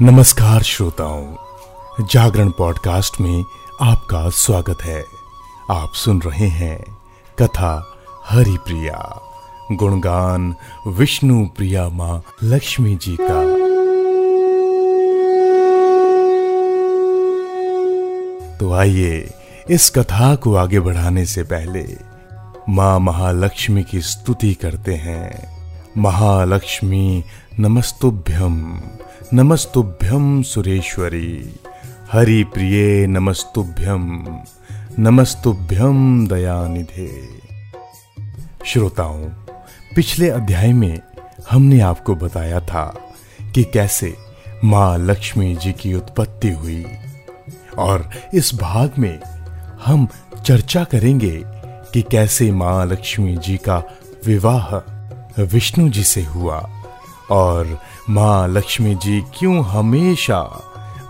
नमस्कार श्रोताओं, जागरण पॉडकास्ट में आपका स्वागत है। आप सुन रहे हैं कथा हरि प्रिया गुणगान विष्णु प्रिया माँ लक्ष्मी जी का। तो आइए इस कथा को आगे बढ़ाने से पहले माँ महालक्ष्मी की स्तुति करते हैं। महालक्ष्मी नमस्तुभ्यम नमस्तुभ्यम सुरेश्वरी। हरि प्रिय नमस्तुभ्यम नमस्तुभ्यम दयानिधे। श्रोताओं, पिछले अध्याय में हमने आपको बताया था कि कैसे माँ लक्ष्मी जी की उत्पत्ति हुई। और इस भाग में हम चर्चा करेंगे कि कैसे माँ लक्ष्मी जी का विवाह विष्णु जी से हुआ? और माँ लक्ष्मी जी क्यों हमेशा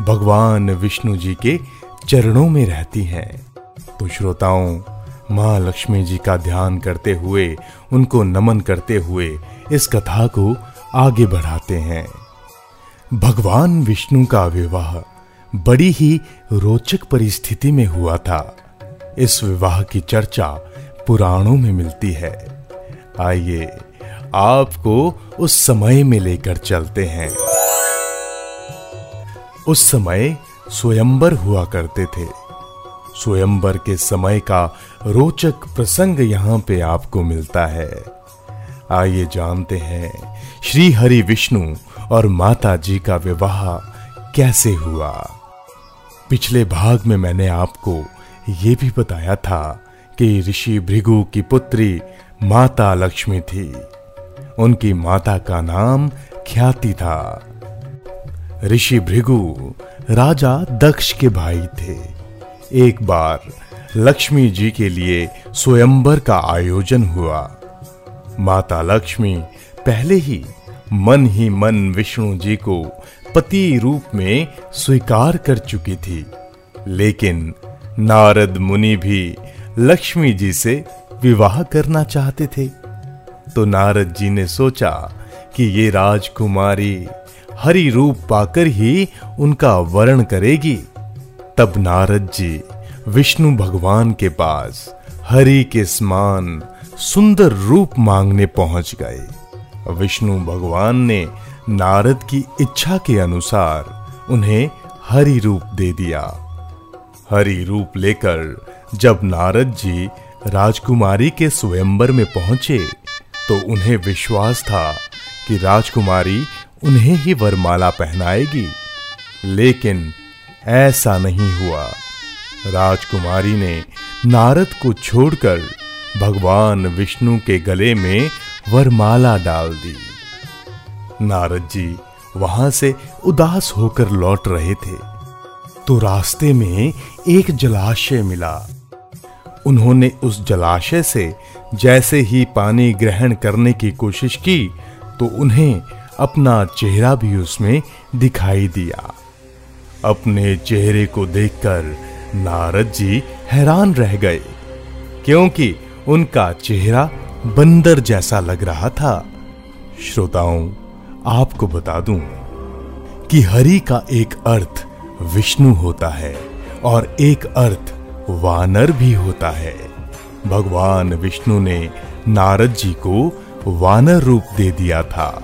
भगवान विष्णु जी के चरणों में रहती हैं? तो श्रोताओं, माँ लक्ष्मी जी का ध्यान करते हुए, उनको नमन करते हुए इस कथा को आगे बढ़ाते हैं। भगवान विष्णु का विवाह बड़ी ही रोचक परिस्थिति में हुआ था। इस विवाह की चर्चा पुराणों में मिलती है। आइए आपको उस समय में लेकर चलते हैं। उस समय स्वयंबर हुआ करते थे। स्वयंबर के समय का रोचक प्रसंग यहाँ पे आपको मिलता है। आइए जानते हैं श्री हरि विष्णु और माता जी का विवाह कैसे हुआ। पिछले भाग में मैंने आपको ये भी बताया था कि ऋषि भृगु की पुत्री माता लक्ष्मी थी। उनकी माता का नाम ख्याति था। ऋषि भृगु राजा दक्ष के भाई थे। एक बार लक्ष्मी जी के लिए स्वयंवर का आयोजन हुआ। माता लक्ष्मी पहले ही मन ही मन विष्णु जी को पति रूप में स्वीकार कर चुकी थी, लेकिन नारद मुनि भी लक्ष्मी जी से विवाह करना चाहते थे। तो नारद जी ने सोचा कि ये राजकुमारी हरि रूप पाकर ही उनका वर्ण करेगी। तब नारद जी विष्णु भगवान के पास हरि के समान सुंदर रूप मांगने पहुँच गए। विष्णु भगवान ने नारद की इच्छा के अनुसार उन्हें हरि रूप दे दिया। हरि रूप लेकर जब नारद जी राजकुमारी के स्वयंवर में पहुँचे तो उन्हें विश्वास था कि राजकुमारी उन्हें ही वरमाला पहनाएगी। लेकिन ऐसा नहीं हुआ। राजकुमारी ने नारद को छोड़कर भगवान विष्णु के गले में वरमाला डाल दी। नारद जी वहाँ से उदास होकर लौट रहे थे। तो रास्ते में एक जलाशय मिला। उन्होंने उस जलाशय से जैसे ही पानी ग्रहण करने की कोशिश की तो उन्हें अपना चेहरा भी उसमें दिखाई दिया। अपने चेहरे को देखकर नारद जी हैरान रह गए, क्योंकि उनका चेहरा बंदर जैसा लग रहा था। श्रोताओं, आपको बता दूँ कि हरि का एक अर्थ विष्णु होता है और एक अर्थ वानर भी होता है। भगवान विष्णु ने नारद जी को वानर रूप दे दिया था।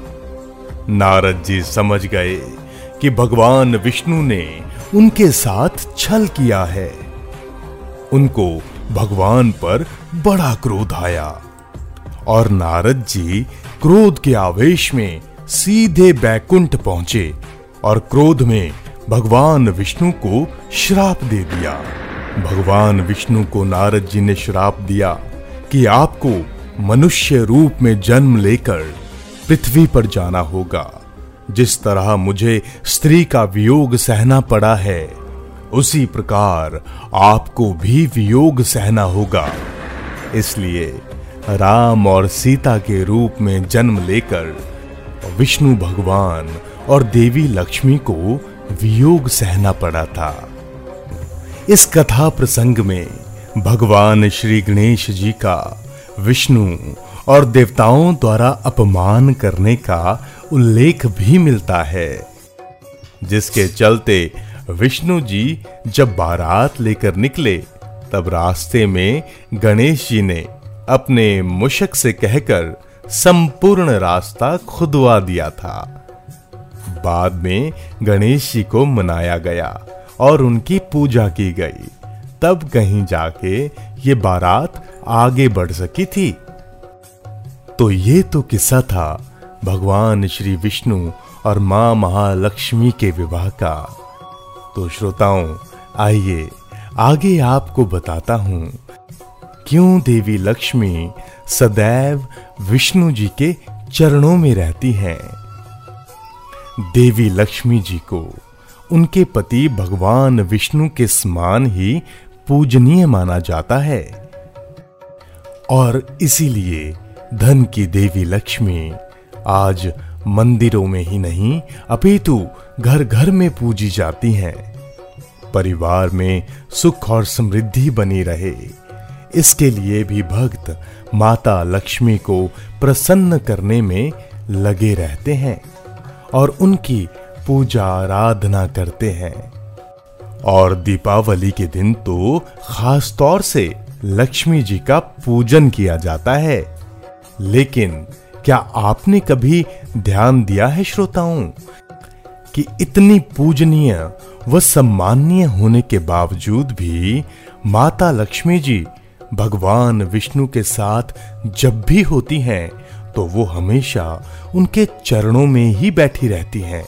नारद जी समझ गए कि भगवान विष्णु ने उनके साथ छल किया है। उनको भगवान पर बड़ा क्रोध आया और नारद जी क्रोध के आवेश में सीधे बैकुंठ पहुँचे और क्रोध में भगवान विष्णु को श्राप दे दिया। भगवान विष्णु को नारद जी ने श्राप दिया कि आपको मनुष्य रूप में जन्म लेकर पृथ्वी पर जाना होगा। जिस तरह मुझे स्त्री का वियोग सहना पड़ा है, उसी प्रकार आपको भी वियोग सहना होगा। इसलिए राम और सीता के रूप में जन्म लेकर विष्णु भगवान और देवी लक्ष्मी को वियोग सहना पड़ा था। इस कथा प्रसंग में भगवान श्री गणेश जी का, विष्णु और देवताओं द्वारा अपमान करने का उल्लेख भी मिलता है, जिसके चलते विष्णु जी जब बारात लेकर निकले, तब रास्ते में गणेश जी ने अपने मुशक से कहकर संपूर्ण रास्ता खुदवा दिया था। बाद में गणेश जी को मनाया गया और उनकी पूजा की गई। तब कहीं जाके ये बारात आगे बढ़ सकी थी। तो ये तो किस्सा था भगवान श्री विष्णु और माँ महालक्ष्मी के विवाह का। तो श्रोताओं, आइए, आगे आपको बताता हूँ, क्यों देवी लक्ष्मी सदैव विष्णु जी के चरणों में रहती हैं? देवी लक्ष्मी जी को। उनके पति भगवान विष्णु के समान ही पूजनीय माना जाता है। और इसीलिए धन की देवी लक्ष्मी आज मंदिरों में ही नहीं, अपितु घर घर में पूजी जाती हैं। परिवार में सुख और समृद्धि बनी रहे। इसके लिए भी भक्त माता लक्ष्मी को प्रसन्न करने में लगे रहते हैं। और उनकी पूजा आराधना करते हैं। और दीपावली के दिन तो खास तौर से लक्ष्मी जी का पूजन किया जाता है। लेकिन क्या आपने कभी ध्यान दिया है श्रोताओं कि इतनी पूजनीय व सम्माननीय होने के बावजूद भी माता लक्ष्मी जी भगवान विष्णु के साथ जब भी होती हैं तो वो हमेशा उनके चरणों में ही बैठी रहती हैं।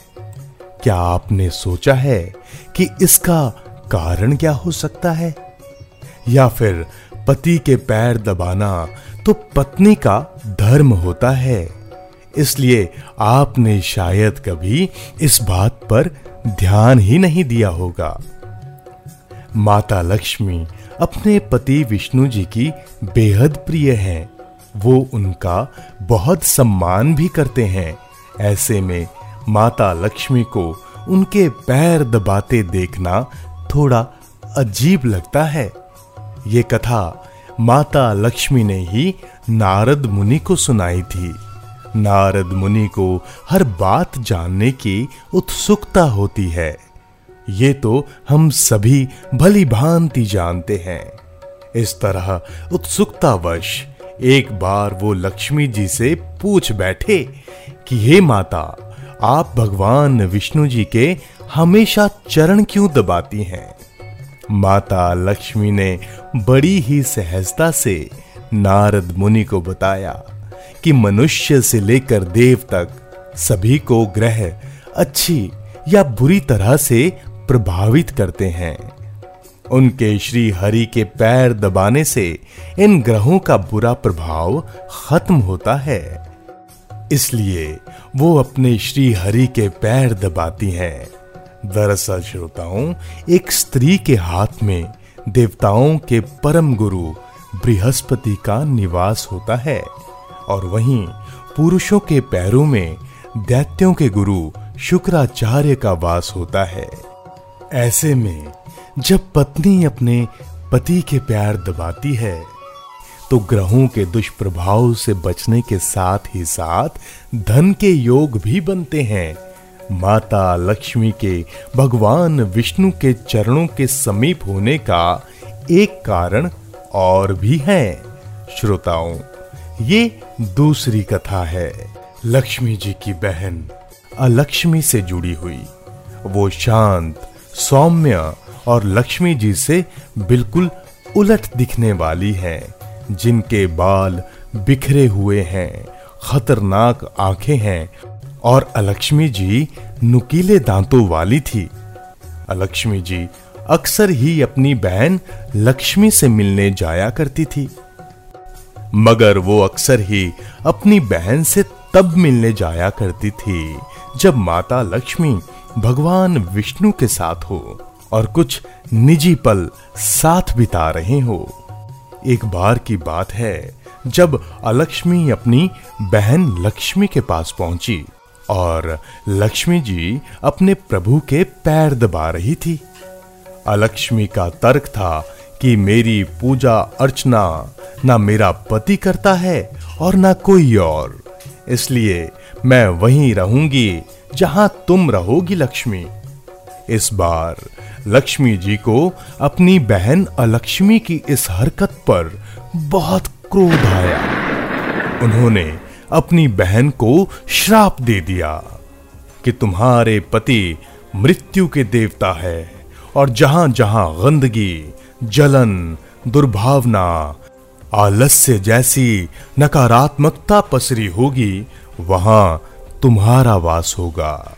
क्या आपने सोचा है कि इसका कारण क्या हो सकता है? या फिर पति के पैर दबाना तो पत्नी का धर्म होता है। इसलिए आपने शायद कभी इस बात पर ध्यान ही नहीं दिया होगा। माता लक्ष्मी अपने पति विष्णु जी की बेहद प्रिय हैं। वो उनका बहुत सम्मान भी करते हैं। ऐसे में माता लक्ष्मी को उनके पैर दबाते देखना थोड़ा अजीब लगता है। ये कथा माता लक्ष्मी ने ही नारद मुनि को सुनाई थी। नारद मुनि को हर बात जानने की उत्सुकता होती है। ये तो हम सभी भली भांति जानते हैं। इस तरह उत्सुकतावश एक बार वो लक्ष्मी जी से पूछ बैठे कि, हे माता, आप भगवान विष्णु जी के हमेशा चरण क्यों दबाती हैं? माता लक्ष्मी ने बड़ी ही सहजता से नारद मुनि को बताया कि मनुष्य से लेकर देव तक सभी को ग्रह अच्छी या बुरी तरह से प्रभावित करते हैं। उनके श्री हरि के पैर दबाने से इन ग्रहों का बुरा प्रभाव खत्म होता है। इसलिए वो अपने श्री हरि के पैर दबाती हैं। दरअसल श्रोताओं, एक स्त्री के हाथ में देवताओं के परम गुरु बृहस्पति का निवास होता है और वहीं पुरुषों के पैरों में दैत्यों के गुरु शुक्राचार्य का वास होता है। ऐसे में जब पत्नी अपने पति के प्यार दबाती है तो ग्रहों के दुष्प्रभाव से बचने के साथ ही साथ धन के योग भी बनते हैं। माता लक्ष्मी के, भगवान विष्णु के चरणों के समीप होने का एक कारण और भी है। श्रोताओं, ये दूसरी कथा है। लक्ष्मी जी की बहन अलक्ष्मी से जुड़ी हुई। वो शांत, सौम्य और लक्ष्मी जी से बिल्कुल उलट दिखने वाली हैं, जिनके बाल बिखरे हुए हैं, खतरनाक आँखें हैं, और अलक्ष्मी जी नुकीले दांतों वाली थी। अलक्ष्मी जी अक्सर ही अपनी बहन लक्ष्मी से मिलने जाया करती थी। मगर वो अक्सर ही अपनी बहन से तब मिलने जाया करती थी, जब माता लक्ष्मी भगवान विष्णु के साथ हो। और कुछ निजी पल साथ बिता रहे हो। एक बार की बात है, जब अलक्ष्मी अपनी बहन लक्ष्मी के पास पहुँची और लक्ष्मी जी अपने प्रभु के पैर दबा रही थी। अलक्ष्मी का तर्क था कि मेरी पूजा अर्चना ना मेरा पति करता है और ना कोई और। इसलिए मैं वहीं रहूँगी जहाँ तुम रहोगी लक्ष्मी। इस बार। लक्ष्मी जी को अपनी बहन अलक्ष्मी की इस हरकत पर बहुत क्रोध आया। उन्होंने अपनी बहन को श्राप दे दिया कि तुम्हारे पति मृत्यु के देवता है और जहाँ जहाँ गंदगी, जलन, दुर्भावना, आलस्य जैसी नकारात्मकता पसरी होगी, वहाँ तुम्हारा वास होगा।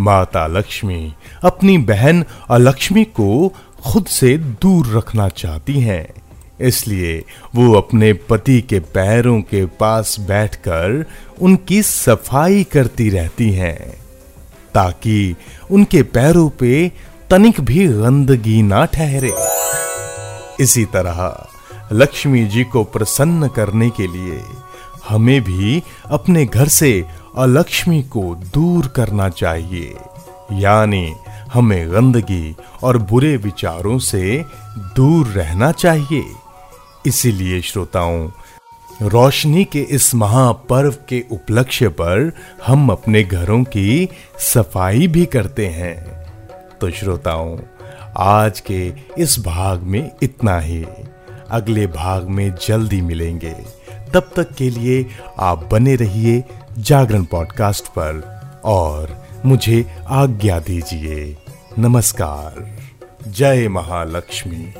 माता लक्ष्मी, अपनी बहन अलक्ष्मी को खुद से दूर रखना चाहती हैं। इसलिए वो अपने पति के पैरों के पास बैठकर उनकी सफ़ाई करती रहती हैं, ताकि उनके पैरों पे तनिक भी गंदगी ना ठहरे। इसी तरह लक्ष्मी जी को प्रसन्न करने के लिए हमें भी अपने घर से अलक्ष्मी को दूर करना चाहिए। यानी हमें गंदगी और बुरे विचारों से दूर रहना चाहिए। इसीलिए श्रोताओं, रोशनी के इस महापर्व के उपलक्ष्य पर हम अपने घरों की सफ़ाई भी करते हैं। तो श्रोताओं, आज के इस भाग में इतना ही। अगले भाग में जल्दी मिलेंगे। तब तक के लिए आप बने रहिए जागरण पॉडकास्ट पर और मुझे आज्ञा दीजिए। नमस्कार। जय महालक्ष्मी।